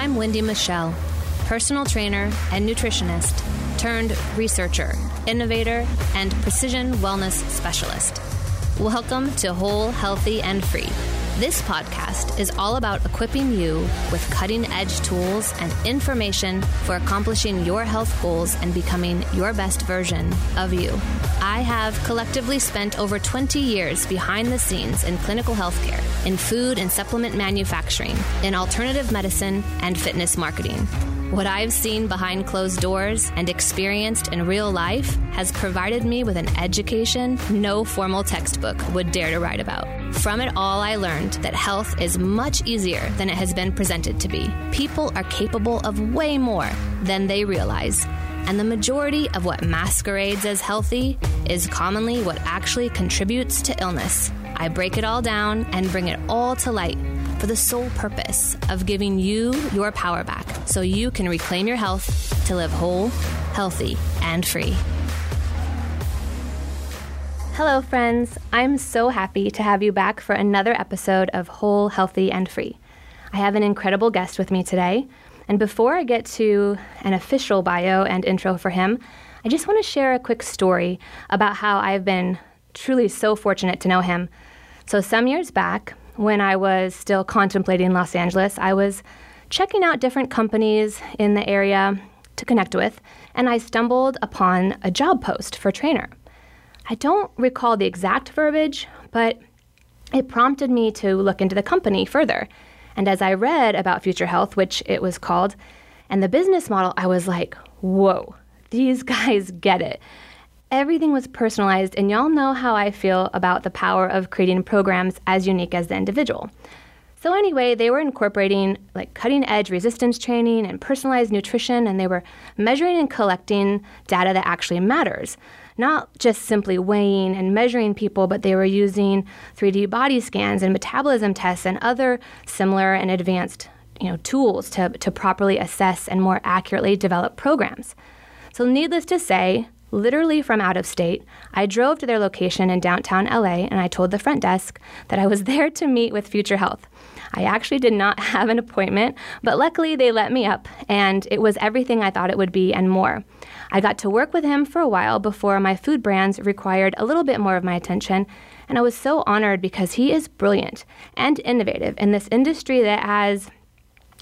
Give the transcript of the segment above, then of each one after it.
I'm Wendy Michelle, personal trainer and nutritionist turned researcher, innovator, and precision wellness specialist. Welcome to Whole, Healthy, and Free. This podcast is all about equipping you with cutting edge tools and information for accomplishing your health goals and becoming your best version of you. I have collectively spent over 20 years behind the scenes in clinical healthcare, in food and supplement manufacturing, in alternative medicine, and fitness marketing. What I've seen behind closed doors and experienced in real life has provided me with an education no formal textbook would dare to write about. From it all, I learned that health is much easier than it has been presented to be. People are capable of way more than they realize. And the majority of what masquerades as healthy is commonly what actually contributes to illness. I break it all down and bring it all to light for the sole purpose of giving you your power back so you can reclaim your health to live whole, healthy, and free. Hello, friends. I'm so happy to have you back for another episode of Whole, Healthy, and Free. I have an incredible guest with me today. And before I get to an official bio and intro for him, I just want to share a quick story about how I've been truly so fortunate to know him. So, some years back, when I was still contemplating Los Angeles, I was checking out different companies in the area to connect with, and I stumbled upon a job post for trainer. I don't recall the exact verbiage, but it prompted me to look into the company further. And as I read about Future Health, which it was called, and the business model, I was like, whoa, these guys get it. Everything was personalized, and y'all know how I feel about the power of creating programs as unique as the individual. So, anyway, they were incorporating like cutting edge resistance training and personalized nutrition, and they were measuring and collecting data that actually matters. Not just simply weighing and measuring people, but they were using 3D body scans and metabolism tests and other similar and advanced you know, tools to, to properly assess and more accurately develop programs. So, needless to say, literally from out of state. I drove to their location in downtown LA and I told the front desk that I was there to meet with Future Health. I actually did not have an appointment, but luckily they let me up and it was everything I thought it would be and more. I got to work with him for a while before my food brands required a little bit more of my attention, and I was so honored because he is brilliant and innovative in this industry that has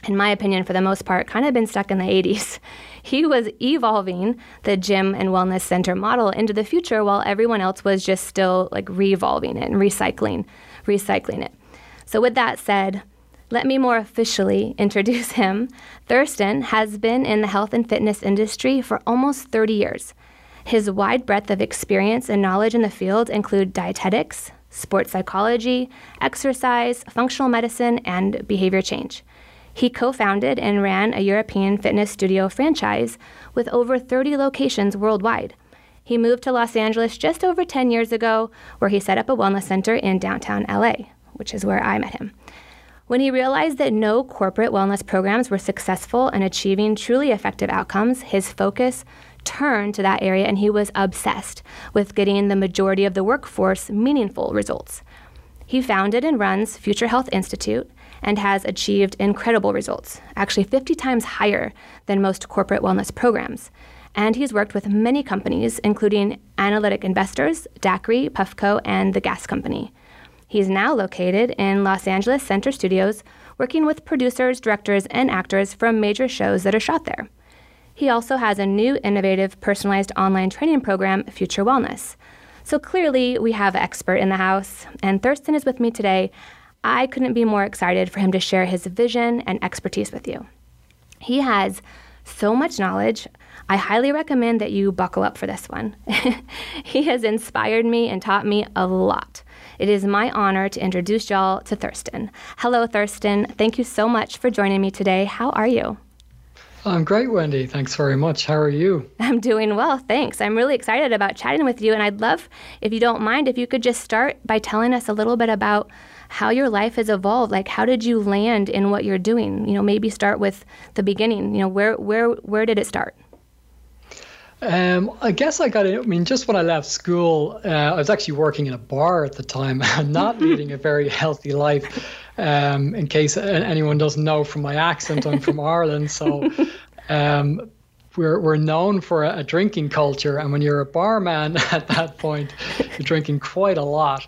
in my opinion, for the most part, kind of been stuck in the 80s. He was evolving the gym and wellness center model into the future while everyone else was just still like revolving it and recycling, recycling it. So, with that said, let me more officially introduce him. Thurston has been in the health and fitness industry for almost 30 years. His wide breadth of experience and knowledge in the field include dietetics, sports psychology, exercise, functional medicine, and behavior change. He co founded and ran a European fitness studio franchise with over 30 locations worldwide. He moved to Los Angeles just over 10 years ago, where he set up a wellness center in downtown LA, which is where I met him. When he realized that no corporate wellness programs were successful in achieving truly effective outcomes, his focus turned to that area and he was obsessed with getting the majority of the workforce meaningful results. He founded and runs Future Health Institute, and has achieved incredible results, actually 50 times higher than most corporate wellness programs. And he's worked with many companies, including Analytic Investors, Daiquiri, Puffco, and The Gas Company. He's now located in Los Angeles Center Studios, working with producers, directors, and actors from major shows that are shot there. He also has a new innovative personalized online training program, Future Wellness. So clearly, we have an expert in the house, and Thurston is with me today I couldn't be more excited for him to share his vision and expertise with you. He has so much knowledge. I highly recommend that you buckle up for this one. he has inspired me and taught me a lot. It is my honor to introduce y'all to Thurston. Hello, Thurston. Thank you so much for joining me today. How are you? I'm great, Wendy. Thanks very much. How are you? I'm doing well, thanks. I'm really excited about chatting with you, and I'd love, if you don't mind, if you could just start by telling us a little bit about how your life has evolved. Like, how did you land in what you're doing? You know, maybe start with the beginning. You know, where where where did it start? Um, I guess I got it. I mean, just when I left school, uh, I was actually working in a bar at the time and not leading a very healthy life. Um, in case anyone doesn't know from my accent, I'm from Ireland, so um, we're we're known for a, a, drinking culture, and when you're a barman at that point, you're drinking quite a lot.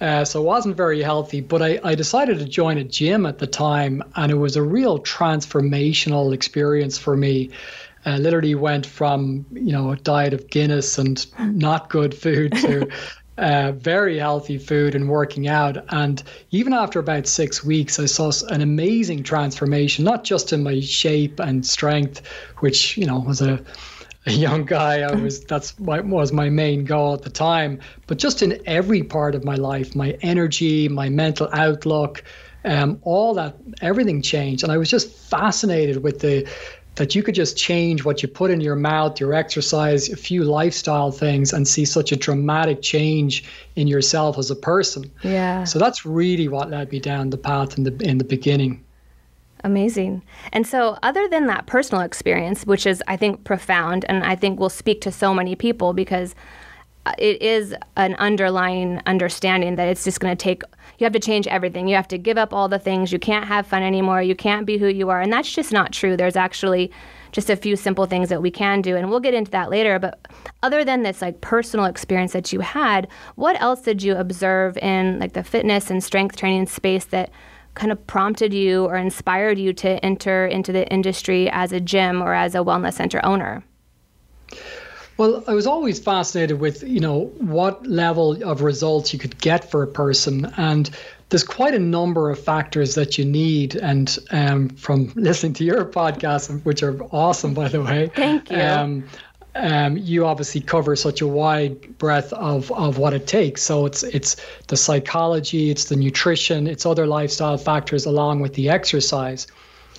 Uh, so it wasn't very healthy, but I, I decided to join a gym at the time, and it was a real transformational experience for me. Uh, literally went from you know a diet of Guinness and not good food to uh, very healthy food and working out. And even after about six weeks, I saw an amazing transformation, not just in my shape and strength, which, you know, was a, a young guy. I was, that's what was my main goal at the time, but just in every part of my life, my energy, my mental outlook, um, all that, everything changed. And I was just fascinated with the, that you could just change what you put in your mouth, your exercise, a few lifestyle things, and see such a dramatic change in yourself as a person. Yeah. So that's really what led me down the path in the in the beginning. Amazing. And so, other than that personal experience, which is, I think, profound, and I think will speak to so many people because uh, it is an underlying understanding that it's just going to take you have to change everything. You have to give up all the things. You can't have fun anymore. You can't be who you are. And that's just not true. There's actually just a few simple things that we can do. And we'll get into that later. But other than this like personal experience that you had, what else did you observe in like the fitness and strength training space that kind of prompted you or inspired you to enter into the industry as a gym or as a wellness center owner? Well, I was always fascinated with, you know, what level of results you could get for a person. And there's quite a number of factors that you need. And um, from listening to your podcast, which are awesome, by the way. Thank you. Um, um, you obviously cover such a wide breadth of, of what it takes. So it's it's the psychology, it's the nutrition, it's other lifestyle factors along with the exercise.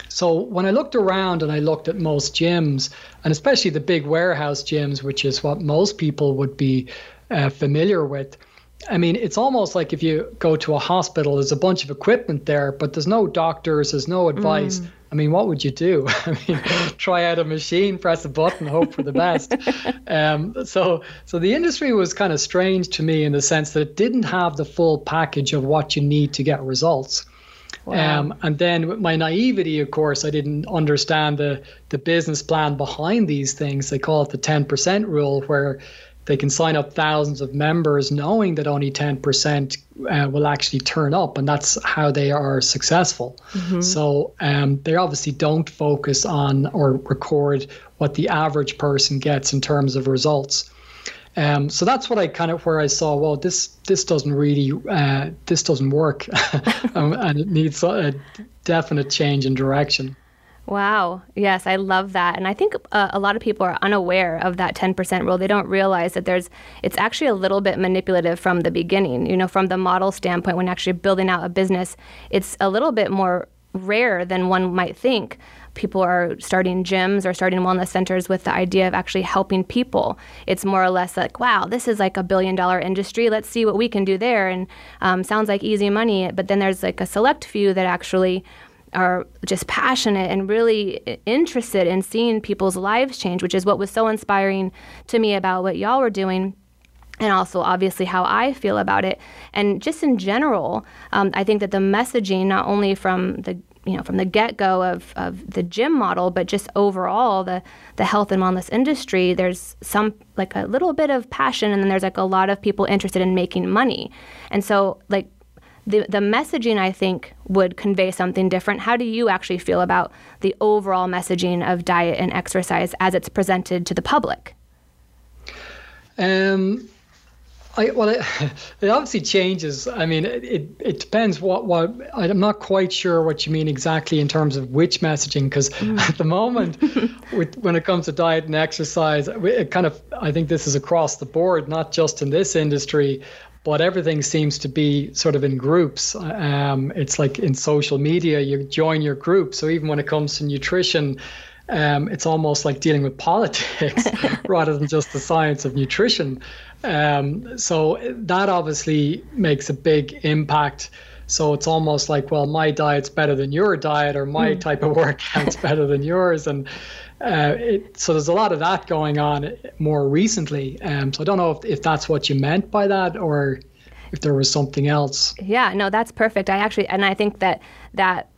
So when I looked around and I looked at most gyms, and especially the big warehouse gyms, which is what most people would be uh, familiar with, I mean, it's almost like if you go to a hospital, there's a bunch of equipment there, but there's no doctors, there's no advice. Mm. I mean, what would you do? I mean, try out a machine, press a button, hope for the best. um, so, so the industry was kind of strange to me in the sense that it didn't have the full package of what you need to get results. Wow. Um, and then with my naivety, of course, I didn't understand the, the business plan behind these things. They call it the 10% rule, where they can sign up thousands of members knowing that only 10% uh, will actually turn up, and that's how they are successful. Mm-hmm. So um, they obviously don't focus on or record what the average person gets in terms of results. Um, so that's what I kind of where I saw. Well, this this doesn't really uh, this doesn't work, um, and it needs a definite change in direction. Wow. Yes, I love that. And I think uh, a lot of people are unaware of that 10% rule. They don't realize that there's it's actually a little bit manipulative from the beginning. You know, from the model standpoint when actually building out a business, it's a little bit more rare than one might think people are starting gyms or starting wellness centers with the idea of actually helping people. It's more or less like, wow, this is like a billion dollar industry. Let's see what we can do there. And um, sounds like easy money. But then there's like a select few that actually are just passionate and really interested in seeing people's lives change, which is what was so inspiring to me about what y'all were doing and also obviously how I feel about it. And just in general, um, I think that the messaging, not only from the you know from the get-go of, of the gym model but just overall the the health and wellness industry there's some like a little bit of passion and then there's like a lot of people interested in making money and so like the, the messaging I think would convey something different. How do you actually feel about the overall messaging of diet and exercise as it's presented to the public? Um, I, well, it, it, obviously changes. I mean, it, it depends what, what I'm not quite sure what you mean exactly in terms of which messaging, because mm. at the moment, with, when it comes to diet and exercise, it kind of, I think this is across the board, not just in this industry, but everything seems to be sort of in groups. Um, it's like in social media, you join your group. So even when it comes to nutrition, um, it's almost like dealing with politics rather than just the science of nutrition. Um, so that obviously makes a big impact. So it's almost like, well, my diet's better than your diet, or my mm. type of workout's better than yours, and uh, it, so there's a lot of that going on more recently. Um, so I don't know if, if that's what you meant by that, or if there was something else. Yeah, no, that's perfect. I actually, and I think that that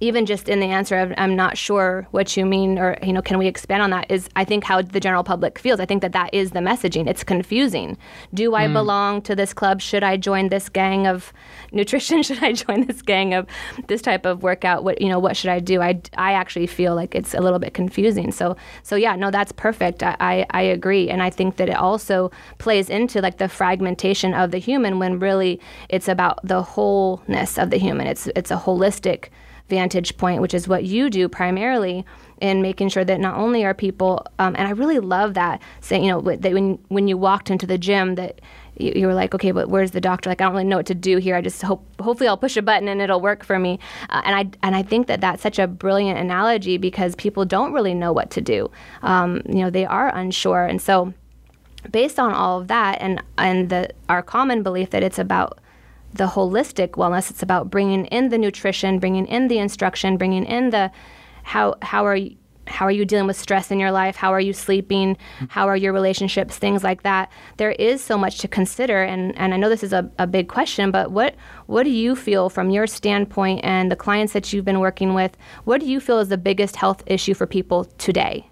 even just in the answer of I'm not sure what you mean or you know can we expand on that? is i think how the general public feels. I think that that is the messaging. It's confusing. Do i mm. belong to this club? Should i join this gang of nutrition? Should i join this gang of this type of workout? What you know what should i do? I, I actually feel like it's a little bit confusing. So so yeah no that's perfect. I, I, I agree. And i think that it also plays into like the fragmentation of the human when really it's about the wholeness of the human. It's it's a holistic vantage point, which is what you do primarily in making sure that not only are people, um, and I really love that saying, you know, that when when you walked into the gym that you, you, were like, okay, but where's the doctor? Like, I don't really know what to do here. I just hope, hopefully, I'll push a button and it'll work for me. Uh, and I and I think that that's such a brilliant analogy because people don't really know what to do. Um, you know, they are unsure, and so based on all of that and and the our common belief that it's about the holistic wellness. It's about bringing in the nutrition, bringing in the instruction, bringing in the how how are you how are you dealing with stress in your life? How are you sleeping? How are your relationships? Things like that. There is so much to consider, and, and I know this is a, a big question, but what what do you feel from your standpoint and the clients that you've been working with? What do you feel is the biggest health issue for people today?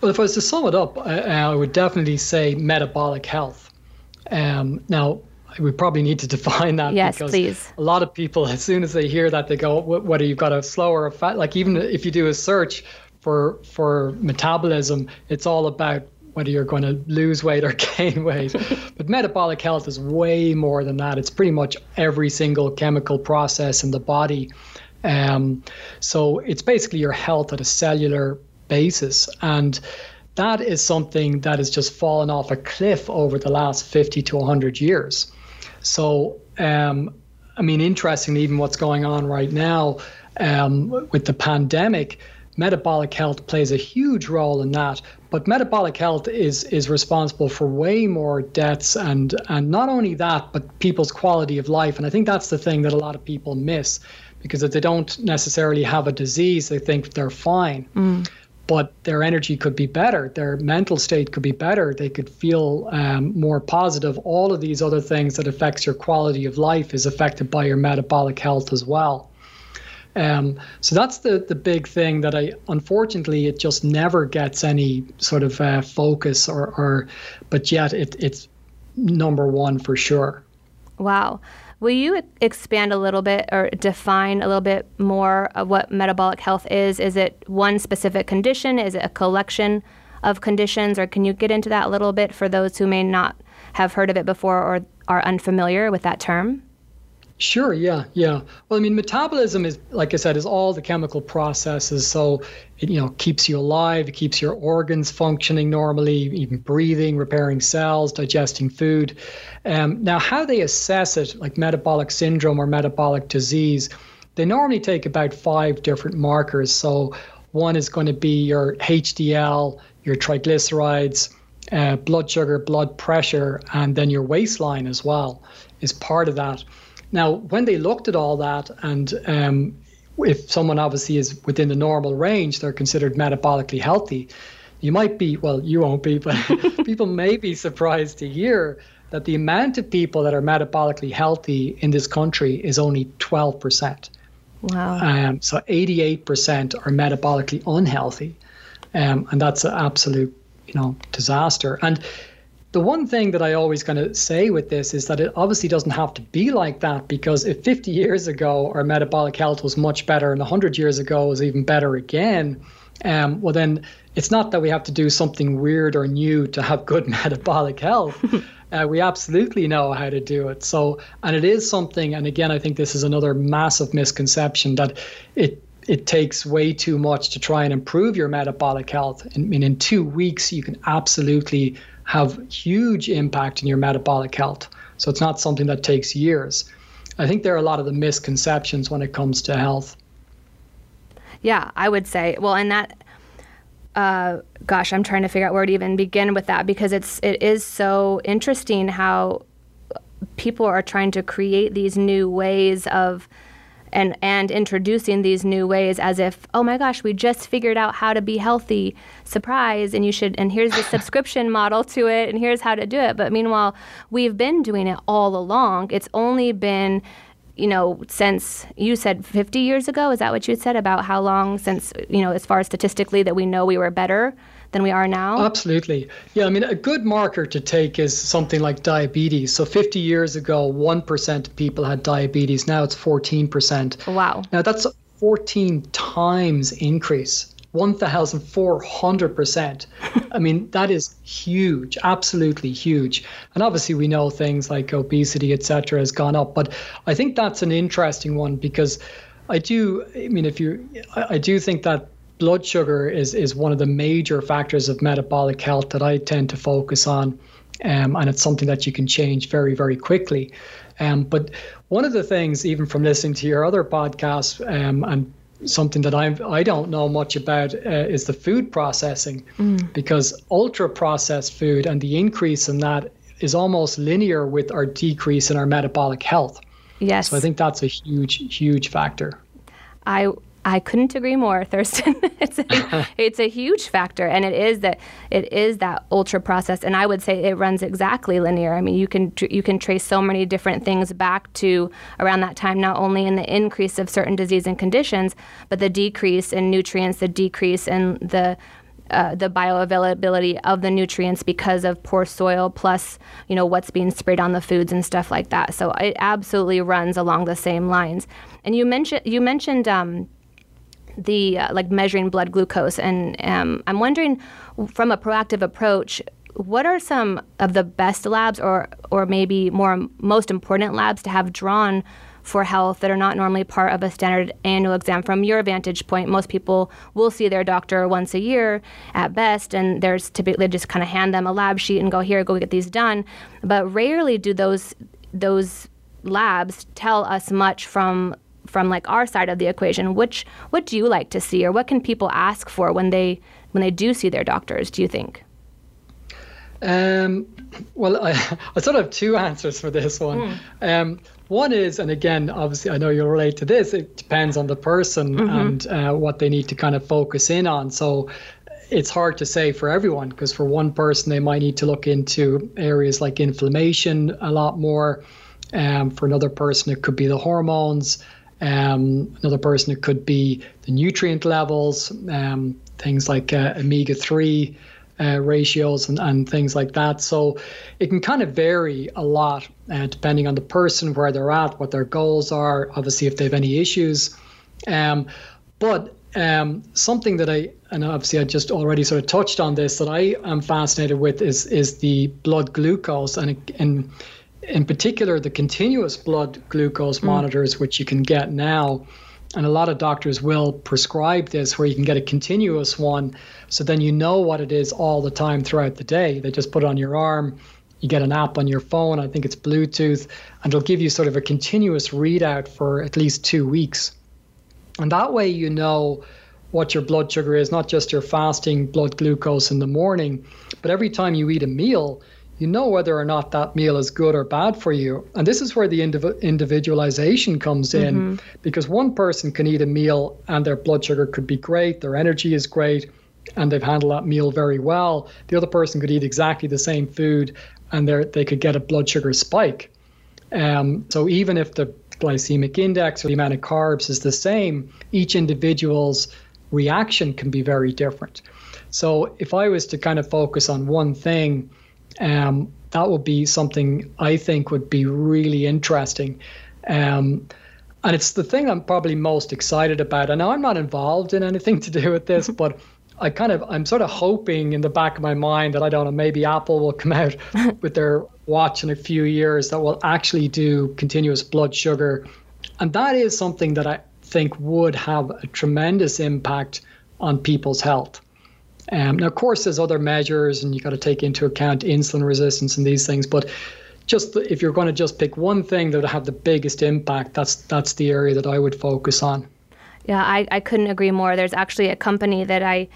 Well, if I was to sum it up, I, I would definitely say metabolic health. Um, now, we probably need to define that yes, because please. a lot of people, as soon as they hear that, they go, "Whether you've got a slow or a fat?" Like even if you do a search for for metabolism, it's all about whether you're going to lose weight or gain weight. but metabolic health is way more than that. It's pretty much every single chemical process in the body. Um, so it's basically your health at a cellular basis and that is something that has just fallen off a cliff over the last 50 to 100 years. So, um, I mean, interestingly, even what's going on right now um, with the pandemic, metabolic health plays a huge role in that. But metabolic health is is responsible for way more deaths and and not only that, but people's quality of life. And I think that's the thing that a lot of people miss because if they don't necessarily have a disease, they think they're fine. Mm but their energy could be better, their mental state could be better, they could feel um, more positive. All of these other things that affects your quality of life is affected by your metabolic health as well. Um, so that's the the big thing that I unfortunately it just never gets any sort of uh, focus or, or but yet it, it's number one for sure. Wow. Will you expand a little bit or define a little bit more of what metabolic health is? Is it one specific condition? Is it a collection of conditions? Or can you get into that a little bit for those who may not have heard of it before or are unfamiliar with that term? Sure, yeah, yeah. Well, I mean, metabolism is, like I said, is all the chemical processes. So it, you know, keeps you alive, it keeps your organs functioning normally, even breathing, repairing cells, digesting food. Um, now, how they assess it, like metabolic syndrome or metabolic disease, they normally take about five different markers. So one is going to be your HDL, your triglycerides, uh, blood sugar, blood pressure, and then your waistline as well is part of that. Now, when they looked at all that, and um, if someone obviously is within the normal range, they're considered metabolically healthy. You might be, well, you won't be, but people may be surprised to hear that the amount of people that are metabolically healthy in this country is only 12%. Wow. Um, so 88% are metabolically unhealthy. Um, and that's an absolute, you know, disaster. And the one thing that I always kind of say with this is that it obviously doesn't have to be like that because if 50 years ago our metabolic health was much better and 100 years ago was even better again, um, well, then it's not that we have to do something weird or new to have good metabolic health. uh, we absolutely know how to do it. So, and it is something, and again, I think this is another massive misconception that it it takes way too much to try and improve your metabolic health. I mean, in two weeks, you can absolutely have huge impact in your metabolic health. So it's not something that takes years. I think there are a lot of the misconceptions when it comes to health. Yeah, I would say. Well, and that, uh, gosh, I'm trying to figure out where to even begin with that because it's it is so interesting how people are trying to create these new ways of and and introducing these new ways as if oh my gosh we just figured out how to be healthy. Surprise and you should and here's the subscription model to it and here's how to do it. But meanwhile we've been doing it all along. It's only been you know since you said 50 years ago? Is that what you said about how long since you know as far as statistically that we know we were better than we are now? Absolutely. Yeah, I mean, a good marker to take is something like diabetes. So 50 years ago, 1% of people had diabetes. Now it's 14%. Wow. Now that's 14 times increase. 1,400%. I mean, that is huge, absolutely huge. And obviously, we know things like obesity, et cetera, has gone up. But I think that's an interesting one because I do, I mean, if you, I do think that blood sugar is is one of the major factors of metabolic health that I tend to focus on, um, and it's something that you can change very very quickly. Um, but one of the things, even from listening to your other podcasts, um, and something that I I don't know much about uh, is the food processing, mm. because ultra processed food and the increase in that is almost linear with our decrease in our metabolic health. Yes. So I think that's a huge huge factor. I I couldn't agree more, Thurston. it's a, it's a huge factor, and it is that it is that ultra process, and I would say it runs exactly linear. I mean, you can you can trace so many different things back to around that time, not only in the increase of certain disease and conditions, but the decrease in nutrients, the decrease in the uh, the bioavailability of the nutrients because of poor soil, plus you know what's being sprayed on the foods and stuff like that. So it absolutely runs along the same lines. And you mentioned you mentioned um, the uh, like measuring blood glucose, and um, I'm wondering, from a proactive approach, what are some of the best labs, or or maybe more most important labs to have drawn for health that are not normally part of a standard annual exam? From your vantage point most people will see their doctor once a year at best and there's typically just kind of hand them a lab sheet and go here go get these done. But rarely do those those labs tell us much from from like our side of the equation which what do you like to see or what can people ask for when they when they do see their doctors do you think? Um, well I, I sort of have two answers for this one. Mm. um, one is and again obviously i know you'll relate to this it depends on the person mm-hmm. and uh, what they need to kind of focus in on. So it's hard to say for everyone because for one person they might need to look into areas like inflammation a lot more. Um, for another person it could be the hormones um, another person, it could be the nutrient levels, um, things like uh, omega 3 uh, ratios and, and things like that. So it can kind of vary a lot uh, depending on the person, where they're at, what their goals are, obviously, if they have any issues. Um, but um, something that I, and obviously I just already sort of touched on this, that I am fascinated with is is the blood glucose. And, and in particular, the continuous blood glucose mm. monitors, which you can get now. And a lot of doctors will prescribe this where you can get a continuous one. So then you know what it is all the time throughout the day. They just put it on your arm. You get an app on your phone. I think it's Bluetooth. And it'll give you sort of a continuous readout for at least two weeks. And that way you know what your blood sugar is, not just your fasting blood glucose in the morning, but every time you eat a meal, you know whether or not that meal is good or bad for you. And this is where the indiv- individualization comes in mm-hmm. because one person can eat a meal and their blood sugar could be great, their energy is great, and they've handled that meal very well. The other person could eat exactly the same food and they could get a blood sugar spike. Um, so even if the glycemic index or the amount of carbs is the same, each individual's reaction can be very different. So if I was to kind of focus on one thing, um, that would be something I think would be really interesting. Um, and it's the thing I'm probably most excited about. And now I'm not involved in anything to do with this, but I kind of I'm sort of hoping in the back of my mind that I don't know maybe Apple will come out with their watch in a few years that will actually do continuous blood sugar, and that is something that I think would have a tremendous impact on people's health. Um, now, of course, there's other measures, and you've got to take into account insulin resistance and these things. But just if you're going to just pick one thing that would have the biggest impact, that's that's the area that I would focus on. Yeah, I, I couldn't agree more. There's actually a company that I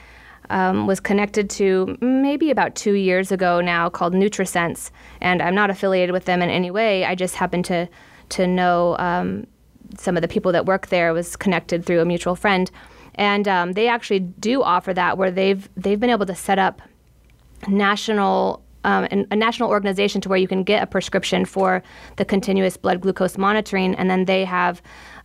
um, was connected to maybe about two years ago now called NutriSense, and I'm not affiliated with them in any way. I just happen to to know um, some of the people that work there was connected through a mutual friend, and um, they actually do offer that where they've they've been able to set up national um, a national organization to where you can get a prescription for the continuous blood glucose monitoring, and then they have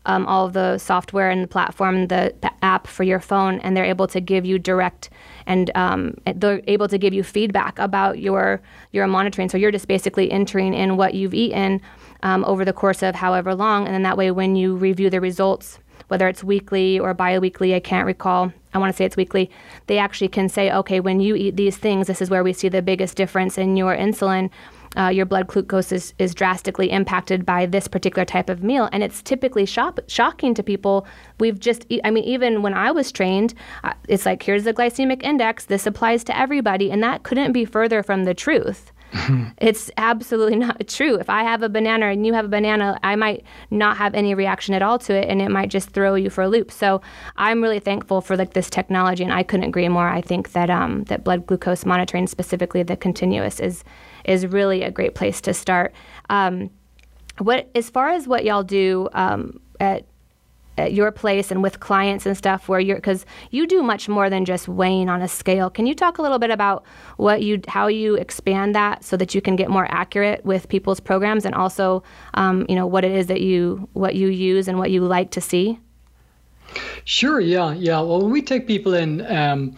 um, all the software and the platform, the, the, app for your phone, and they're able to give you direct and um, they're able to give you feedback about your your monitoring. So you're just basically entering in what you've eaten um, over the course of however long, and then that way when you review the results, whether it's weekly or biweekly, I can't recall. I want to say it's weekly. They actually can say, okay, when you eat these things, this is where we see the biggest difference in your insulin uh, your blood glucose is, is drastically impacted by this particular type of meal. And it's typically shop- shocking to people. We've just, I mean, even when I was trained, uh, it's like, here's the glycemic index, this applies to everybody. And that couldn't be further from the truth. it's absolutely not true. If I have a banana and you have a banana, I might not have any reaction at all to it, and it might just throw you for a loop. So I'm really thankful for like this technology, and I couldn't agree more. I think that um, that blood glucose monitoring, specifically the continuous, is is really a great place to start. Um, what as far as what y'all do um, at at your place and with clients and stuff where you're because you do much more than just weighing on a scale. Can you talk a little bit about what you how you expand that so that you can get more accurate with people's programs and also um, you know what it is that you what you use and what you like to see? Sure yeah yeah. Well when we take people in um,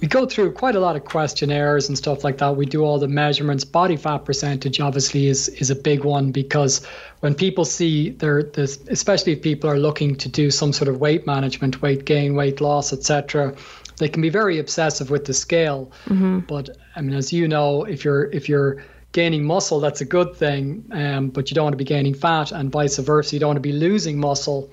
we go through quite a lot of questionnaires and stuff like that. We do all the measurements. Body fat percentage obviously is is a big one because when people see their this, especially if people are looking to do some sort of weight management, weight gain, weight loss, etc., they can be very obsessive with the scale. Mm-hmm. But I mean, as you know, if you're if you're gaining muscle, that's a good thing, um, but you don't want to be gaining fat, and vice versa. You don't want to be losing muscle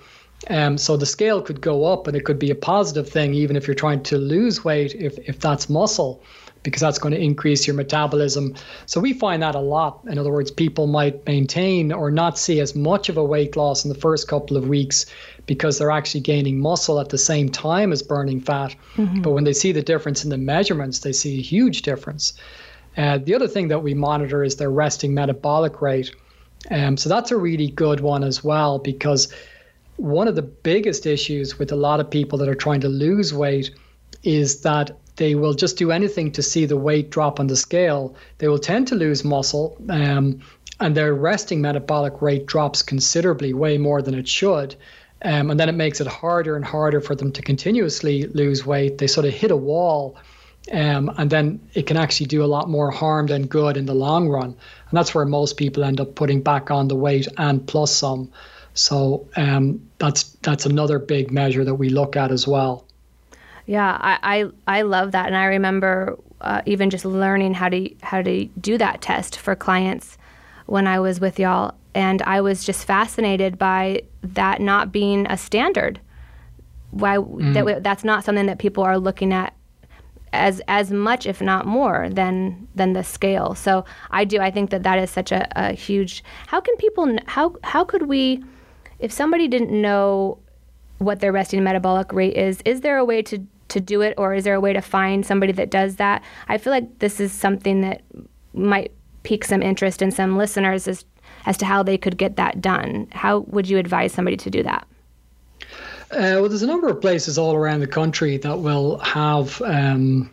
um, so the scale could go up and it could be a positive thing, even if you're trying to lose weight, if, if that's muscle, because that's going to increase your metabolism. So we find that a lot. In other words, people might maintain or not see as much of a weight loss in the first couple of weeks because they're actually gaining muscle at the same time as burning fat. Mm-hmm. But when they see the difference in the measurements, they see a huge difference. Uh, the other thing that we monitor is their resting metabolic rate. Um, so that's a really good one as well because one of the biggest issues with a lot of people that are trying to lose weight is that they will just do anything to see the weight drop on the scale. They will tend to lose muscle, um, and their resting metabolic rate drops considerably, way more than it should. Um, and then it makes it harder and harder for them to continuously lose weight. They sort of hit a wall, um, and then it can actually do a lot more harm than good in the long run. And that's where most people end up putting back on the weight and plus some. So um, that's that's another big measure that we look at as well. Yeah, I I, I love that, and I remember uh, even just learning how to how to do that test for clients when I was with y'all, and I was just fascinated by that not being a standard. Why mm. that that's not something that people are looking at as as much, if not more, than than the scale. So I do. I think that that is such a, a huge. How can people? How how could we? If somebody didn't know what their resting metabolic rate is, is there a way to to do it, or is there a way to find somebody that does that? I feel like this is something that might pique some interest in some listeners as as to how they could get that done. How would you advise somebody to do that? Uh, well, there's a number of places all around the country that will have. Um,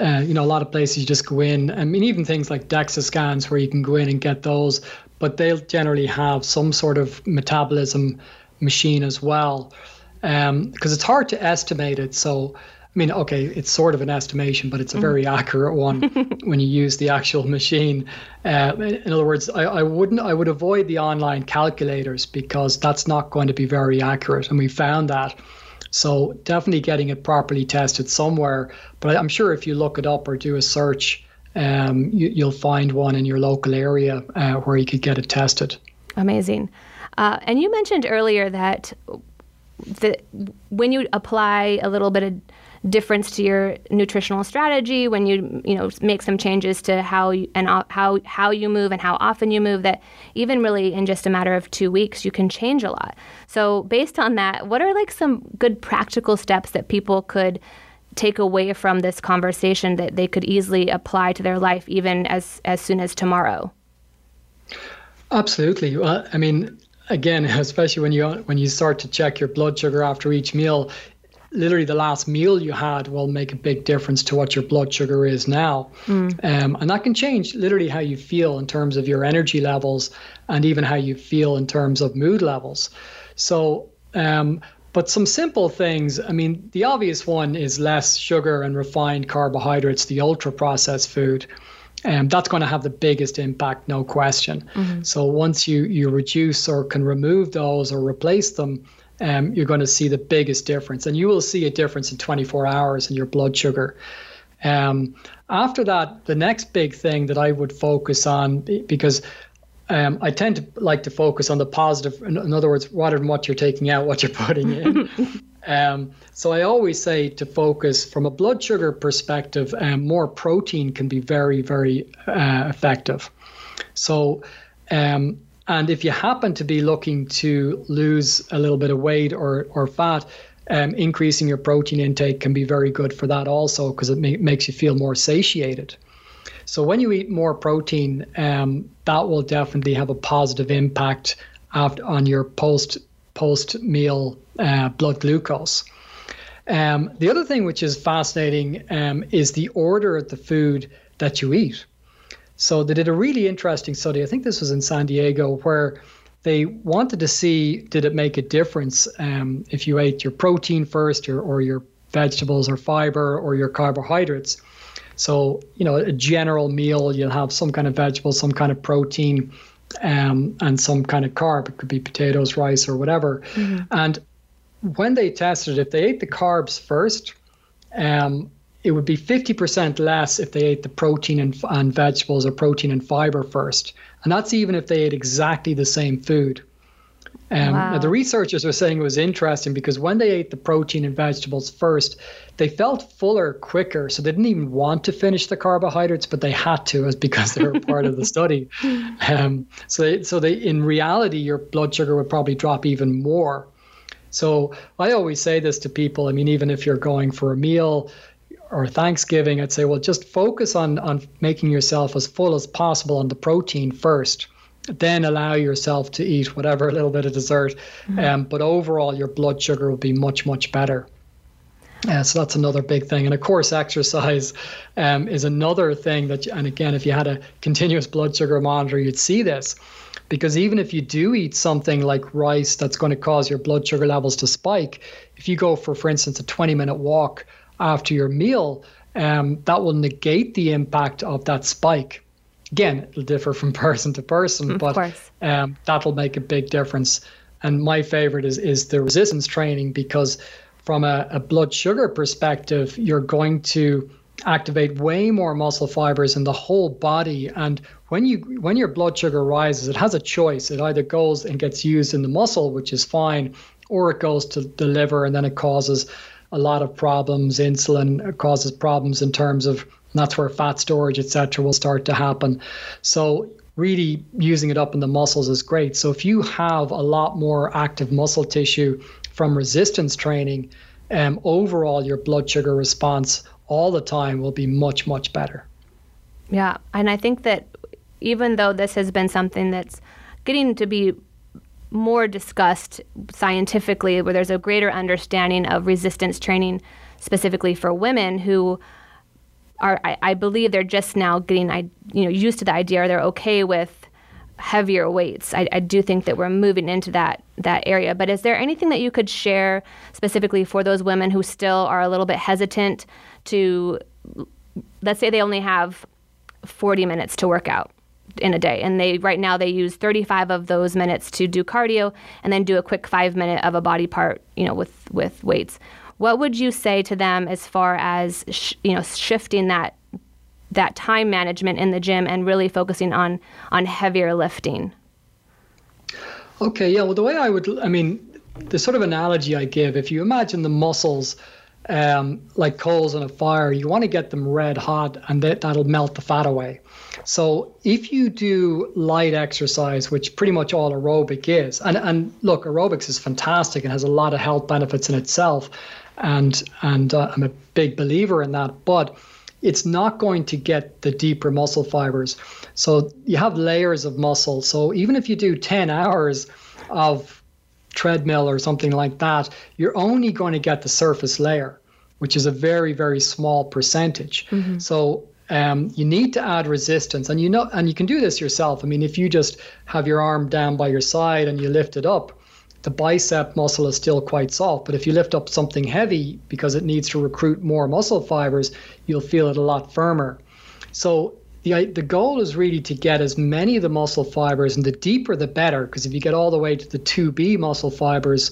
uh, you know, a lot of places you just go in. I mean, even things like DEXA scans where you can go in and get those but they'll generally have some sort of metabolism machine as well. Because um, it's hard to estimate it. So, I mean, okay, it's sort of an estimation, but it's a very mm. accurate one when you use the actual machine. Uh, in other words, I, I wouldn't, I would avoid the online calculators because that's not going to be very accurate, and we found that. So definitely getting it properly tested somewhere. But I'm sure if you look it up or do a search, um, you, will find one in your local area uh, where you could get it tested. Amazing. Uh, and you mentioned earlier that the, when you apply a little bit of difference to your nutritional strategy, when you you know make some changes to how you, and how how you move and how often you move, that even really in just a matter of two weeks you can change a lot. So based on that, what are like some good practical steps that people could take away from this conversation that they could easily apply to their life even as as soon as tomorrow absolutely well i mean again, especially when you when you start to check your blood sugar after each meal, literally the last meal you had will make a big difference to what your blood sugar is now. Mm. Um, and that can change literally how you feel in terms of your energy levels and even how you feel in terms of mood levels. So, um, but some simple things, I mean, the obvious one is less sugar and refined carbohydrates, the ultra processed food. Um, that's going to have the biggest impact, no question. Mm-hmm. So once you, you reduce or can remove those or replace them, um, you're going to see the biggest difference. And you will see a difference in 24 hours in your blood sugar. Um, after that, the next big thing that I would focus on, because um, I tend to like to focus on the positive. In, in, other words, rather than what you're taking out, what you're putting in. um, so I always say to focus from a blood sugar perspective. Um, more protein can be very, very uh, effective. So, um, and if you happen to be looking to lose a little bit of weight or or fat, um, increasing your protein intake can be very good for that also because it ma- makes you feel more satiated. So when you eat more protein, um, that will definitely have a positive impact after, on your post post meal uh, blood glucose. Um, the other thing which is fascinating um, is the order of the food that you eat. So they did a really interesting study. I think this was in San Diego where they wanted to see did it make a difference um, if you ate your protein first or, or your vegetables or fiber or your carbohydrates. So, you know, a general meal, you'll have some kind of vegetable, some kind of protein, um, and some kind of carb. It could be potatoes, rice, or whatever. Mm-hmm. And when they tested, if they ate the carbs first, um, it would be 50% less if they ate the protein and, and vegetables or protein and fiber first. And that's even if they ate exactly the same food. Um, wow. the researchers were saying it was interesting because when they ate the protein and vegetables first, they felt fuller quicker. So they didn't even want to finish the carbohydrates, but they had to, as because they were part of the study. Um, so, they, so they, in reality, your blood sugar would probably drop even more. So I always say this to people. I mean, even if you're going for a meal or Thanksgiving, I'd say, well, just focus on on making yourself as full as possible on the protein first then allow yourself to eat whatever a little bit of dessert. Mm-hmm. Um, but overall, your blood sugar will be much, much better. Uh, so that's another big thing. And of course, exercise um, is another thing that, and again, if you had a continuous blood sugar monitor, you'd see this. Because even if you do eat something like rice that's going to cause your blood sugar levels to spike, if you go for, for instance, a 20 minute walk after your meal, um, that will negate the impact of that spike. Again, it'll differ from person to person, of but um, that'll make a big difference. And my favorite is is the resistance training because from a, a blood sugar perspective, you're going to activate way more muscle fibers in the whole body. And when you when your blood sugar rises it has a choice. It either goes and gets used in the muscle which is fine or it goes to the liver and then it causes a lot of problems. Insulin causes problems in terms of and that's where fat storage, etc., will start to happen. So really using it up in the muscles is great. So if you have a lot more active muscle tissue from resistance training, um, overall your blood sugar response all the time will be much much better. Yeah, and I think that even though this has been something that's getting to be more discussed scientifically, where there's a greater understanding of resistance training specifically for women who are I, I believe they're just now getting I you know used to the idea or they're okay with heavier weights. I, I, do think that we're moving into that that area. But is there anything that you could share specifically for those women who still are a little bit hesitant to, let's say they only have 40 minutes to work out in a day, and they right now they use 35 of those minutes to do cardio, and then do a quick five minute of a body part, you know, with with weights. What would you say to them as far as sh- you know shifting that that time management in the gym and really focusing on on heavier lifting? Okay, yeah. Well, the way I would, I mean, the sort of analogy I give, if you imagine the muscles um, like coals in a fire, you want to get them red hot, and that that'll melt the fat away. So if you do light exercise, which pretty much all aerobic is, and and look, aerobics is fantastic and has a lot of health benefits in itself and and uh, I'm a big believer in that. But it's not going to get the deeper muscle fibers. So you have layers of muscle. So even if you do 10 hours of treadmill or something like that, you're only going to get the surface layer, which is a very, very small percentage. Mm-hmm. So um, you need to add resistance, and you know, and you can do this yourself. I mean, if you just have your arm down by your side and you lift it up, the bicep muscle is still quite soft. But if you lift up something heavy because it needs to recruit more muscle fibers, you'll feel it a lot firmer. So the the goal is really to get as many of the muscle fibers, and the deeper the better. Because if you get all the way to the two B muscle fibers,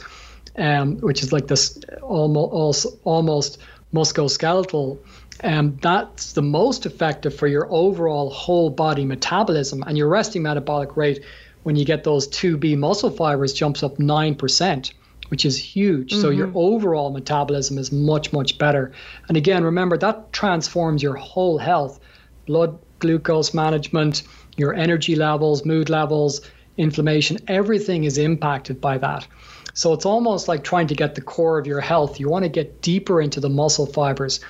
um, which is like this almost almost musculoskeletal, um, that's the most effective for your overall whole body metabolism and your resting metabolic rate. When you get those two B muscle fibers, jumps up nine percent which is huge. Mm-hmm. So your mm-hmm. overall metabolism is much, much better. And again, remember that transforms your whole health blood glucose management, your energy levels, mood levels, inflammation, everything is impacted by that. So it's almost like trying to get the core of your health. You want to get deeper into the muscle fibers.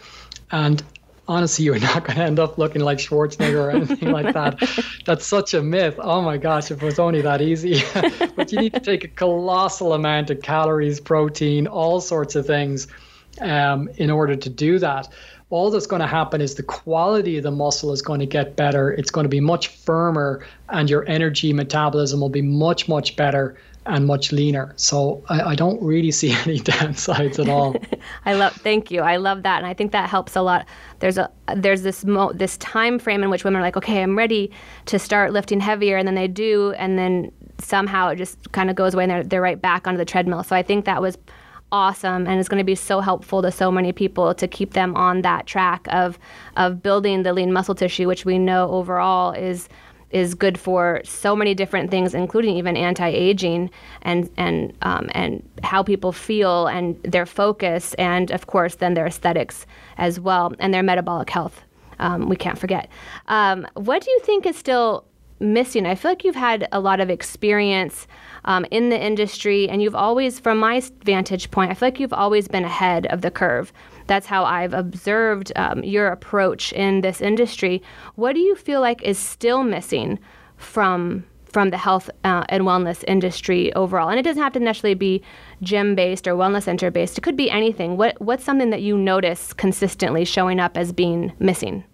And honestly, you're not going to end up looking like Schwarzenegger or anything like that. That's such a myth. Oh my gosh, if it was only that easy. but you need to take a colossal amount of calories, protein, all sorts of things um, in order to do that all that's going to happen is the quality of the muscle is going to get better. It's going to be much firmer, and your energy metabolism will be much, much better and much leaner. So I, I don't really see any downsides at all. I love, thank you. I love that, and I think that helps a lot. There's a there's this mo- this time frame in which women are like, okay, I'm ready to start lifting heavier, and then they do, and then somehow it just kind of goes away, and they're they're right back onto the treadmill. So I think that was awesome and is going to be so helpful to so many people to keep them on that track of of building the lean muscle tissue which we know overall is is good for so many different things including even anti-aging and and um, and how people feel and their focus and of course then their aesthetics as well and their metabolic health um, we can't forget um, what do you think is still missing i feel like you've had a lot of experience um, in the industry, and you've always, from my vantage point, I feel like you've always been ahead of the curve. That's how I've observed um, your approach in this industry. What do you feel like is still missing from from the health uh, and wellness industry overall? And it doesn't have to necessarily be gym based or wellness center based. It could be anything. What what's something that you notice consistently showing up as being missing?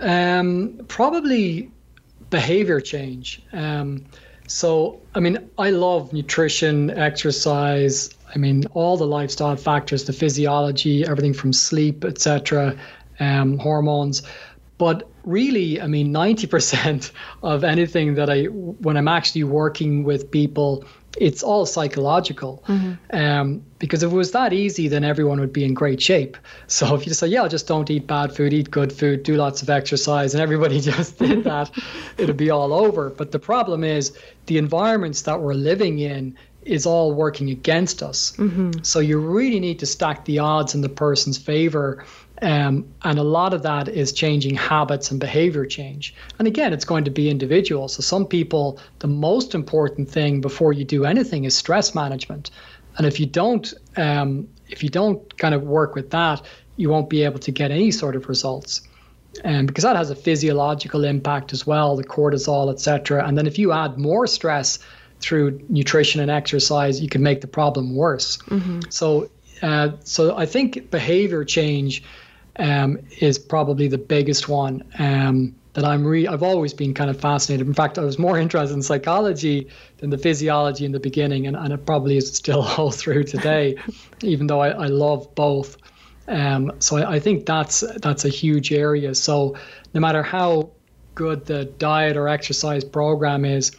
Um, probably behavior change. Um, so, I mean, I love nutrition, exercise. I mean, all the lifestyle factors, the physiology, everything from sleep, etc., um, hormones. But really, I mean, 90% of anything that I, when I'm actually working with people, it's all psychological. Mm-hmm. Um, because if it was that easy, then everyone would be in great shape. So if you just say, yeah, just don't eat bad food, eat good food, do lots of exercise, and everybody just did that, it'd be all over. But the problem is the environments that we're living in is all working against us. Mm-hmm. So you really need to stack the odds in the person's favor um, and a lot of that is changing habits and behavior change. And again, it's going to be individual. So some people, the most important thing before you do anything is stress management. And if you don't, um, if you don't kind of work with that, you won't be able to get any sort of results. And um, because that has a physiological impact as well, the cortisol, etc. And then if you add more stress through nutrition and exercise, you can make the problem worse. Mm-hmm. So, uh, so I think behavior change um, is probably the biggest one um, that I'm re- I've always been kind of fascinated. In fact, I was more interested in psychology than the physiology in the beginning, and, and it probably is still all through today, even though I, I love both. Um, so I, I think that's that's a huge area. So no matter how good the diet or exercise program is,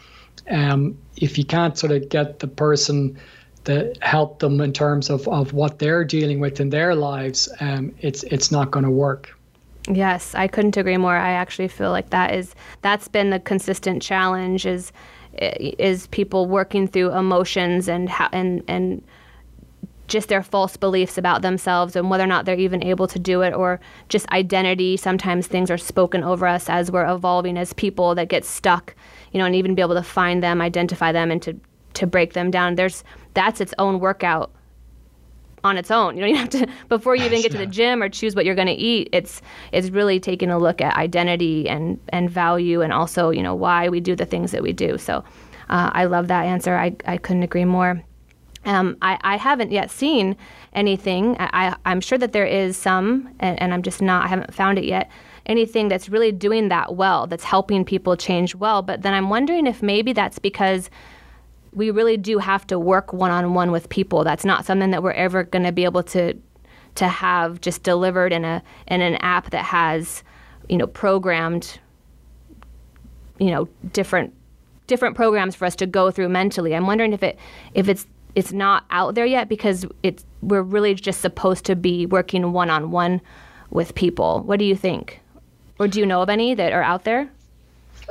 um, if you can't sort of get the person that help them in terms of, of what they're dealing with in their lives, um, it's it's not going to work. Yes, I couldn't agree more. I actually feel like that is that's been the consistent challenge is is people working through emotions and how, and and just their false beliefs about themselves and whether or not they're even able to do it or just identity sometimes things are spoken over us as we're evolving as people that get stuck you know and even be able to find them identify them and to to break them down. There's that's its own workout on its own. You don't even have to before you even get to the gym or choose what you're going to eat. It's it's really taking a look at identity and and value and also you know why we do the things that we do. So Uh, I love that answer. I, I couldn't agree more. Um, I, I haven't yet seen anything. I, I'm sure that there is some, and, and I'm just not, I haven't found it yet, anything that's really doing that well, that's helping people change well. But then I'm wondering if maybe that's because we really do have to work one on one with people. That's not something that we're ever going to be able to to have just delivered in a in an app that has, you know, programmed you know, different different programs for us to go through mentally. I'm wondering if it if it's it's not out there yet because it's we're really just supposed to be working one on one with people. What do you think? Or do you know of any that are out there?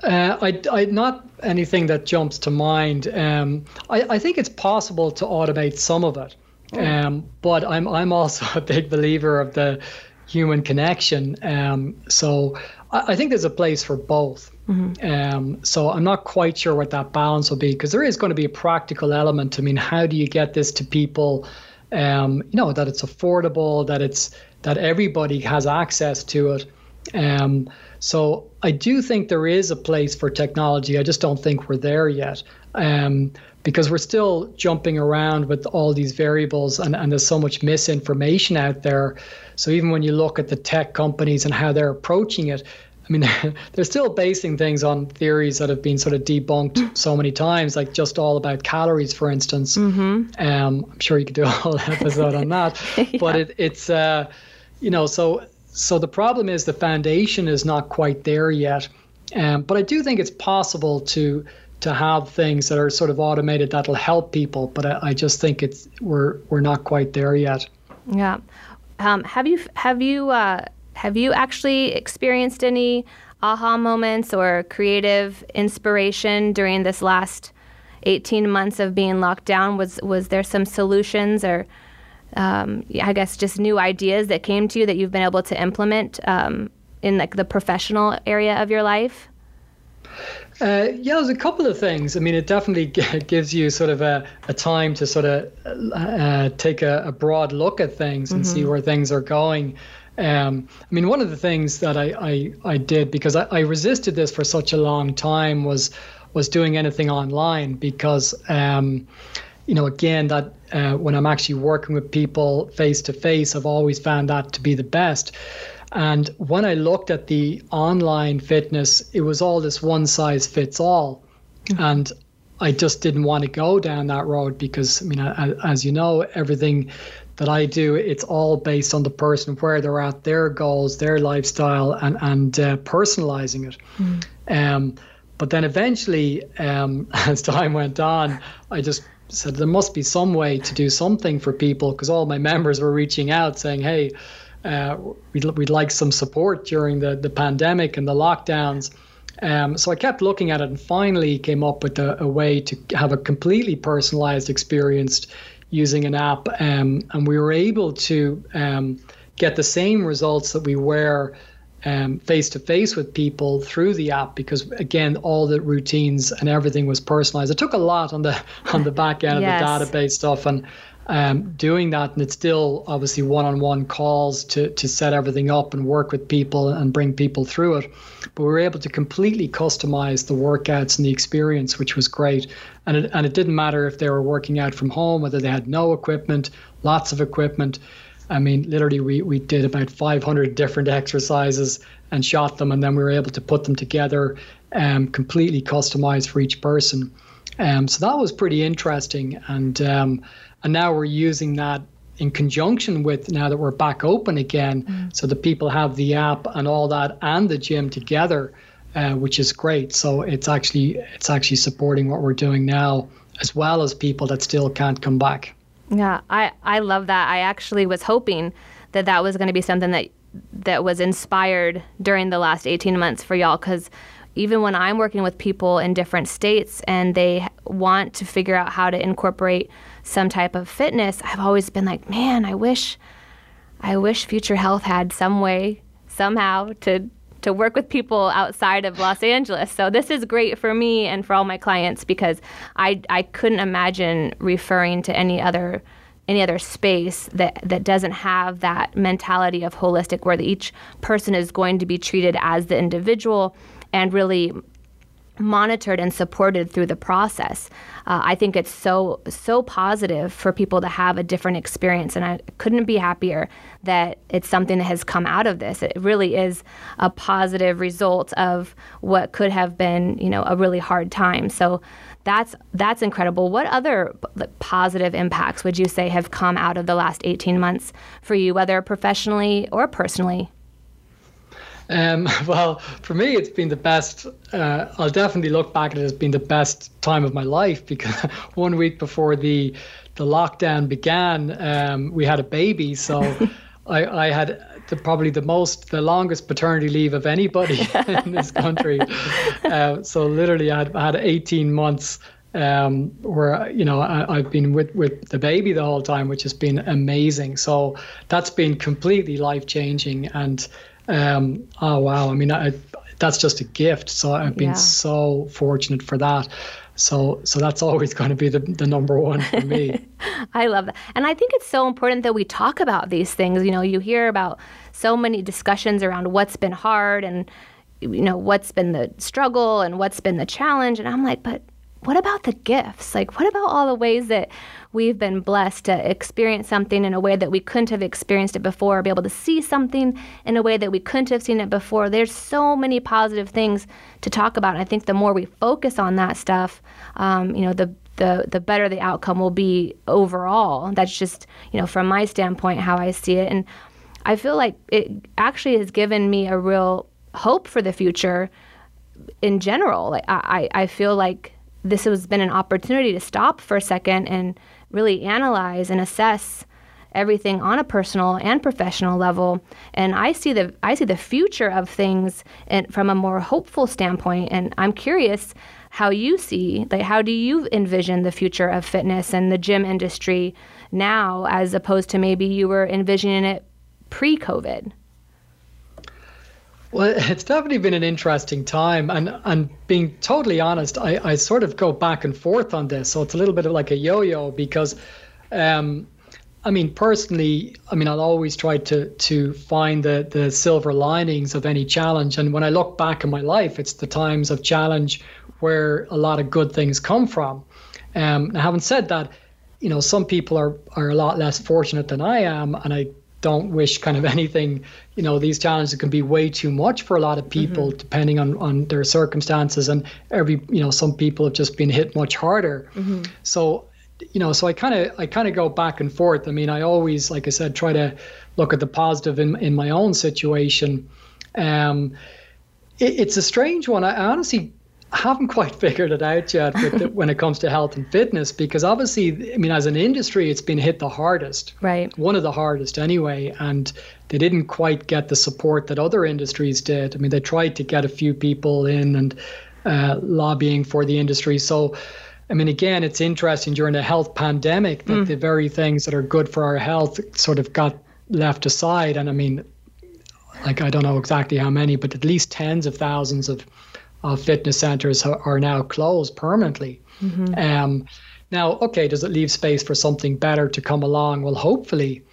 Uh, I, I, not anything that jumps to mind. Um, I, I, think it's possible to automate some of it, oh. um, but I'm I'm also a big believer of the human connection. Um, so I, I, think there's a place for both. Mm-hmm. Um, so I'm not quite sure what that balance will be because there is going to be a practical element. I mean, how do you get this to people? Um, you know that it's affordable, that it's that everybody has access to it. Um, so I do think there is a place for technology. I just don't think we're there yet. Um, because we're still jumping around with all these variables and, and there's so much misinformation out there. So even when you look at the tech companies and how they're approaching it, I mean, they're still basing things on theories that have been sort of debunked so many times, like just all about calories, for instance. Mm-hmm. Um, I'm sure you could do a whole episode on that, yeah. but it, it's, uh, you know, so so the problem is the foundation is not quite there yet. Um, but I do think it's possible to to have things that are sort of automated that'll help people. But I, I just think it's we're we're not quite there yet. Yeah. Um, have you have you uh, have you actually experienced any aha moments or creative inspiration during this last 18 months of being locked down? Was was there some solutions or um, I guess just new ideas that came to you that you've been able to implement um, in like the professional area of your life? Uh, yeah, there's a couple of things. I mean, it definitely g- gives you sort of a, a time to sort of uh, take a, a, broad look at things and mm-hmm. see where things are going. Um, I mean, one of the things that I, I, I did because I, I, resisted this for such a long time was was doing anything online because um, you know again that uh, when I'm actually working with people face to face, I've always found that to be the best. And when I looked at the online fitness, it was all this one size fits all. Mm-hmm. And I just didn't want to go down that road because, I mean, as you know, everything that I do, it's all based on the person, where they're at, their goals, their lifestyle, and, and uh, personalizing it. Mm. Um, but then eventually, um, as time went on, I just said there must be some way to do something for people because all my members were reaching out saying, hey, uh, we'd, we'd like some support during the, the pandemic and the lockdowns. Um, so I kept looking at it and finally came up with a, a way to have a completely personalized experience using an app. Um, and we were able to um, get the same results that we were face to face with people through the app because again all the routines and everything was personalized it took a lot on the on the back end yes. of the database stuff and um, doing that, and it's still obviously one-on-one calls to to set everything up and work with people and bring people through it. But we were able to completely customize the workouts and the experience, which was great. And it and it didn't matter if they were working out from home, whether they had no equipment, lots of equipment. I mean, literally, we, we did about 500 different exercises and shot them, and then we were able to put them together, um, completely customized for each person. Um, so that was pretty interesting, and um, and now we're using that in conjunction with now that we're back open again, mm. so that people have the app and all that and the gym together, uh, which is great. So it's actually it's actually supporting what we're doing now, as well as people that still can't come back. Yeah, I I love that. I actually was hoping that that was going to be something that that was inspired during the last 18 months for y'all because even when I'm working with people in different states and they want to figure out how to incorporate some type of fitness, I've always been like, man, I wish, I wish Future Health had some way, somehow, to to work with people outside of Los Angeles. So this is great for me and for all my clients because I I couldn't imagine referring to any other any other space that that doesn't have that mentality of holistic where each person is going to be treated as the individual and really monitored and supported through the process. Uh, I think it's so so positive for people to have a different experience, and I couldn't be happier that it's something that has come out of this. It really is a positive result of what could have been, you know, a really hard time. So that's that's incredible. What other positive impacts would you say have come out of the last 18 months for you, whether professionally or personally? Um, well, for me, it's been the best. Uh, I'll definitely look back at it as being the best time of my life because one week before the the lockdown began, um, we had a baby. So I, I had the, probably the most, the longest paternity leave of anybody in this country. Uh, so literally, I had, I had 18 months um, where you know I, have been with with the baby the whole time, which has been amazing. So that's been completely life changing, and um, oh wow, I mean, I, that's just a gift. So I've been yeah. so fortunate for that. So so that's always going to be the, the number one for me. I love that. And I think it's so important that we talk about these things. You know, you hear about so many discussions around what's been hard and you know what's been the struggle and what's been the challenge and I'm like, but what about the gifts? Like, what about all the ways that we've been blessed to experience something in a way that we couldn't have experienced it before, be able to see something in a way that we couldn't have seen it before? There's so many positive things to talk about. I think the more we focus on that stuff, um, you know, the the the better the outcome will be overall. That's just you know from my standpoint how I see it, and I feel like it actually has given me a real hope for the future in general. Like I I feel like this has been an opportunity to stop for a second and really analyze and assess everything on a personal and professional level. And i see the i see the future of things and from a more hopeful standpoint. And i'm curious how you see like how do you envision the future of fitness and the gym industry now as opposed to maybe you were envisioning it pre-covid well, it's definitely been an interesting time, and and being totally honest, I, I sort of go back and forth on this, so it's a little bit of like a yo-yo because, um, I mean, personally, I mean, I'll always try to to find the the silver linings of any challenge, and when I look back in my life, it's the times of challenge where a lot of good things come from. Um, now, having said that, you know, some people are are a lot less fortunate than I am, and I don't wish kind of anything. You know these challenges can be way too much for a lot of people mm-hmm. depending on on their circumstances and every you know some people have just been hit much harder. Mm-hmm. so you know so i kind of i kind of go back and forth. I mean i always like i said try to look at the positive in in my own situation. Um it, it's a strange one. I honestly haven't quite figured it out yet the, when it comes to health and fitness because obviously i mean as an industry it's been hit the hardest right one of the hardest anyway and they didn't quite get the support that other industries did i mean they tried to get a few people in and uh, lobbying for the industry so I mean, again, it's interesting during a health pandemic that mm. the very things that are good for our health sort of got left aside. And I mean, like, I don't know exactly how many, but at least tens of thousands of of fitness centers are now closed permanently. Mm-hmm. Um, now, okay, does it leave space for something better to come along? Well, hopefully.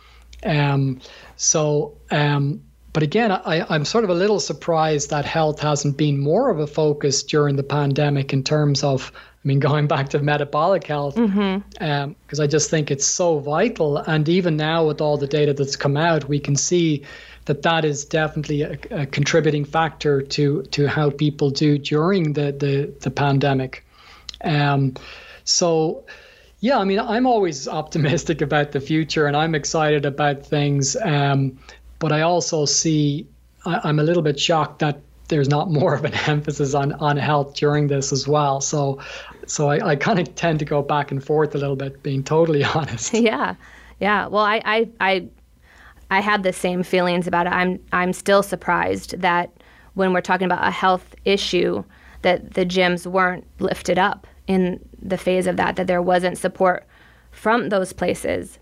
Um, so, um, but again, I, I'm sort of a little surprised that health hasn't been more of a focus during the pandemic in terms of, I mean, going back to metabolic health, because mm-hmm. um, I just think it's so vital. And even now, with all the data that's come out, we can see that that is definitely a, a, contributing factor to to how people do during the the, the pandemic. Um, so, yeah, I mean, I'm always optimistic about the future, and I'm excited about things. Um, but I also see I, am a little bit shocked that there's not more of an emphasis on on health during this as well. So, so I, I kind of tend to go back and forth a little bit, being totally honest. Yeah, yeah. Well, I I, I I had the same feelings about it. I'm I'm still surprised that when we're talking about a health issue, that the gyms weren't lifted up in the phase of that, that there wasn't support from those places,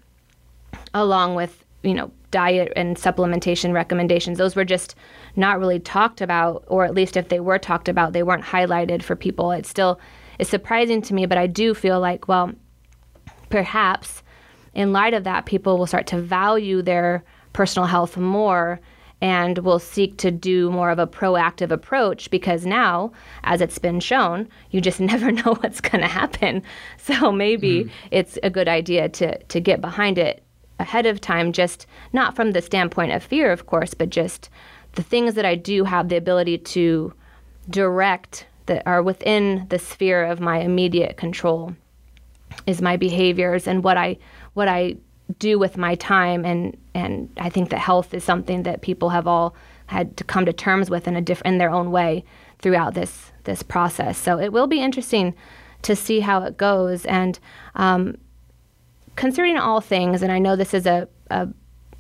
along with you know diet and supplementation recommendations. Those were just not really talked about, or at least if they were talked about, they weren't highlighted for people. It still is surprising to me, but I do feel like well, perhaps in light of that, people will start to value their personal health more and will seek to do more of a proactive approach because now, as it's been shown, you just never know what's going to happen. So maybe mm. it's a good idea to, to get behind it ahead of time, just not from the standpoint of fear, of course, but just the things that I do have the ability to direct that are within the sphere of my immediate control is my behaviors and what I what I do with my time and and I think that health is something that people have all had to come to terms with in a different in their own way throughout this this process. So it will be interesting to see how it goes and um, all things, and I know this is a, a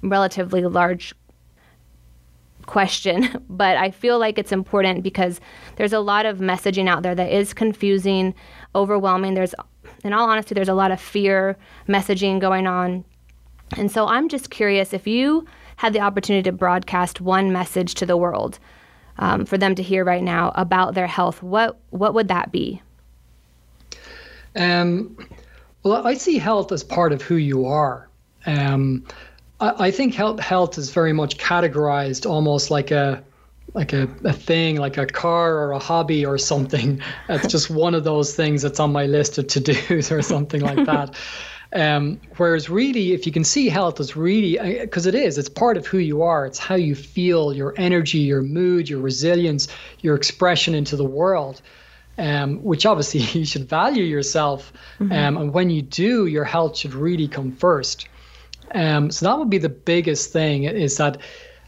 relatively large question, but I feel like it's important because there's a lot of messaging out there that is confusing, overwhelming. There's, in all honesty, there's a lot of fear messaging going on. And so I'm just curious if you had the opportunity to broadcast one message to the world um, for them to hear right now about their health, what what would that be? Um, well, I see health as part of who you are. Um, I, I think health health is very much categorized almost like a like a, a thing, like a car or a hobby or something. It's just one of those things that's on my list of to dos or something like that. Um, whereas really, if you can see health as really, because it is, it's part of who you are. It's how you feel, your energy, your mood, your resilience, your expression into the world. Um, which obviously you should value yourself. Mm-hmm. Um, and when you do, your health should really come first. Um, so that would be the biggest thing is that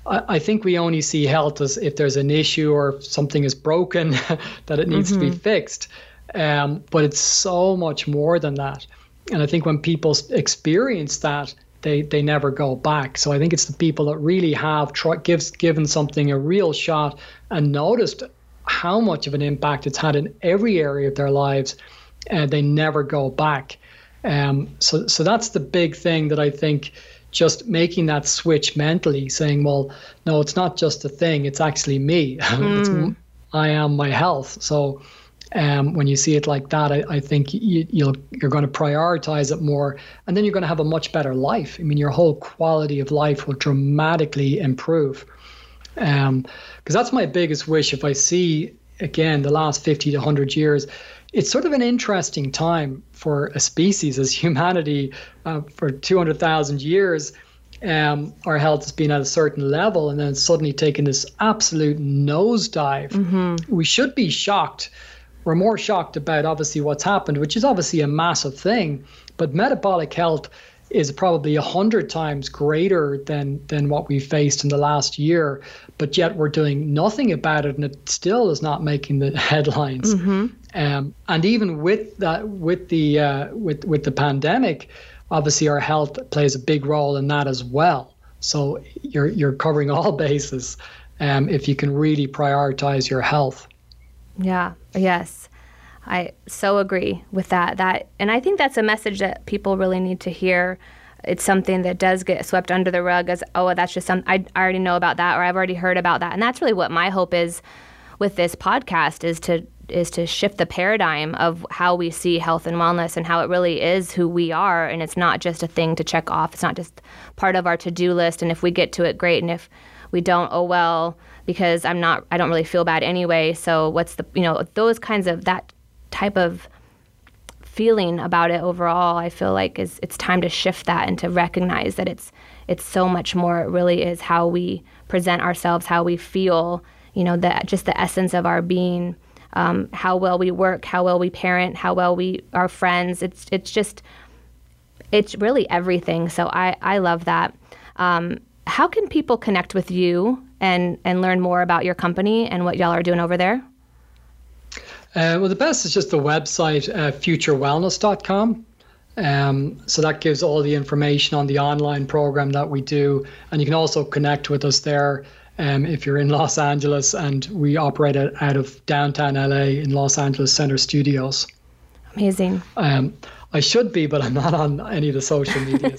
I, I, think we only see health as if there's an issue or something is broken that it needs mm-hmm. to be mm-hmm. fixed. Um, but it's so much more than that. And I think when people experience that, they, they never go back. So I think it's the people that really have try, gives, given something a real shot and noticed how much of an impact it's had in every area of their lives, and they never go back. Um, so, so that's the big thing that I think just making that switch mentally, saying, well, no, it's not just a thing, it's actually me. Mm. I am my health. So um, when you see it like that, I, I think you, you'll, you're going to prioritize it more, and then you're going to have a much better life. I mean, your whole quality of life will dramatically improve. Because um, that's my biggest wish. If I see again the last 50 to 100 years, it's sort of an interesting time for a species as humanity uh, for 200,000 years. Um, our health has been at a certain level and then suddenly taking this absolute nosedive. Mm-hmm. We should be shocked. We're more shocked about obviously what's happened, which is obviously a massive thing. But metabolic health is probably a hundred times greater than than what we faced in the last year, but yet we're doing nothing about it, and it still is not making the headlines. Mm-hmm. Um, and even with that, with the uh, with with the pandemic, obviously our health plays a big role in that as well. So you're you're covering all bases um, if you can really prioritize your health. Yeah. Yes. I so agree with that. That and I think that's a message that people really need to hear. It's something that does get swept under the rug as oh that's just some I, already know about that or I've already heard about that. And that's really what my hope is with this podcast is to is to shift the paradigm of how we see health and wellness and how it really is who we are and it's not just a thing to check off. It's not just part of our to-do list and if we get to it great and if we don't oh well because I'm not I don't really feel bad anyway. So what's the you know those kinds of that type of feeling about it overall i feel like is it's time to shift that and to recognize that it's it's so much more. It really is how we present ourselves how we feel you know that just the essence of our being um, how well we work how well we parent how well we are friends. It's it's just it's really everything. So i i love that. Um, how can people connect with you and and learn more about your company and what y'all are doing over there uh, well, the best is just the website, uh, futurewellness.com. Um, so that gives all the information on the online program that we do. And you can also connect with us there um, if you're in Los Angeles. And we operate out of downtown LA in Los Angeles Center Studios. Amazing. Um, I should be, but I'm not on any of the social medias.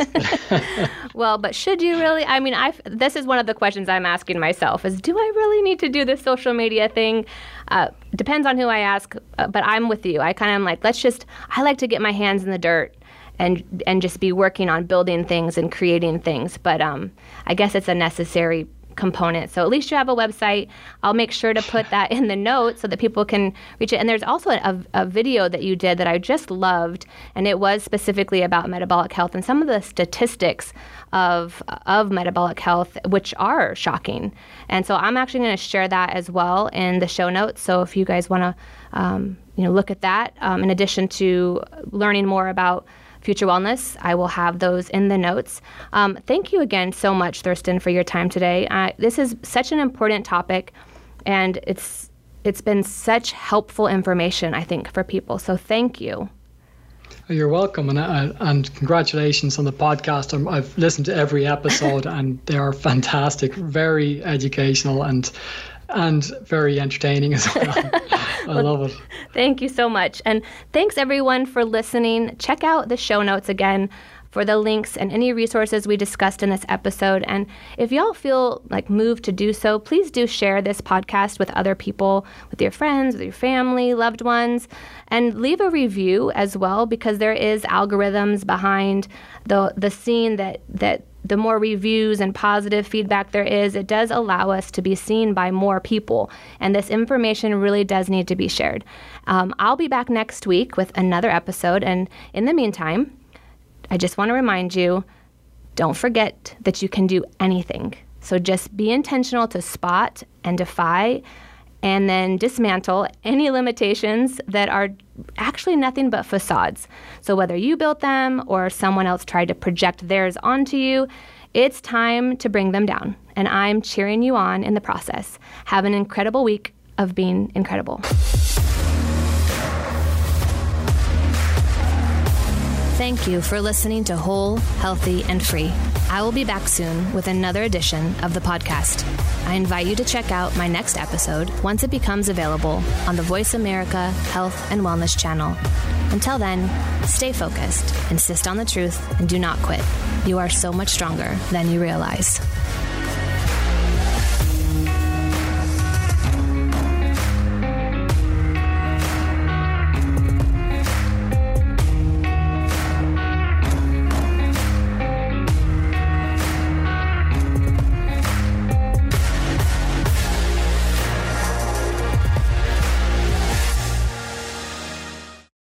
well, but should you really? I mean, I this is one of the questions I'm asking myself: is do I really need to do this social media thing? Uh, depends on who I ask, uh, but I'm with you. I kind of am like, let's just. I like to get my hands in the dirt and and just be working on building things and creating things. But um, I guess it's a necessary component. So at least you have a website. I'll make sure to put that in the notes so that people can reach it. And there's also a, a, video that you did that I just loved, and it was specifically about metabolic health and some of the statistics of of metabolic health, which are shocking. And so I'm actually going to share that as well in the show notes. So if you guys want to, um, you know, look at that, um, in addition to learning more about Future Wellness. I will have those in the notes. Um, thank you again so much, Thurston, for your time today. Uh, this is such an important topic, and it's it's been such helpful information, I think, for people. So thank you. You're welcome, and uh, and congratulations on the podcast. i have listened to every episode, and they are fantastic, very educational, and and very entertaining as well. I well, love it. Thank you so much. And thanks everyone for listening. Check out the show notes again for the links and any resources we discussed in this episode. And if y'all feel like moved to do so, please do share this podcast with other people, with your friends, with your family, loved ones, and leave a review as well because there is algorithms behind the the scene that that the more reviews and positive feedback there is, it does allow us to be seen by more people. And this information really does need to be shared. Um, I'll be back next week with another episode. And in the meantime, I just want to remind you don't forget that you can do anything. So just be intentional to spot and defy and then dismantle any limitations that are actually nothing but facades. So, whether you built them or someone else tried to project theirs onto you, it's time to bring them down. And I'm cheering you on in the process. Have an incredible week of being incredible. Thank you for listening to Whole, Healthy, and Free. I will be back soon with another edition of the podcast. I invite you to check out my next episode once it becomes available on the Voice America Health and Wellness channel. Until then, stay focused, insist on the truth, and do not quit. You are so much stronger than you realize.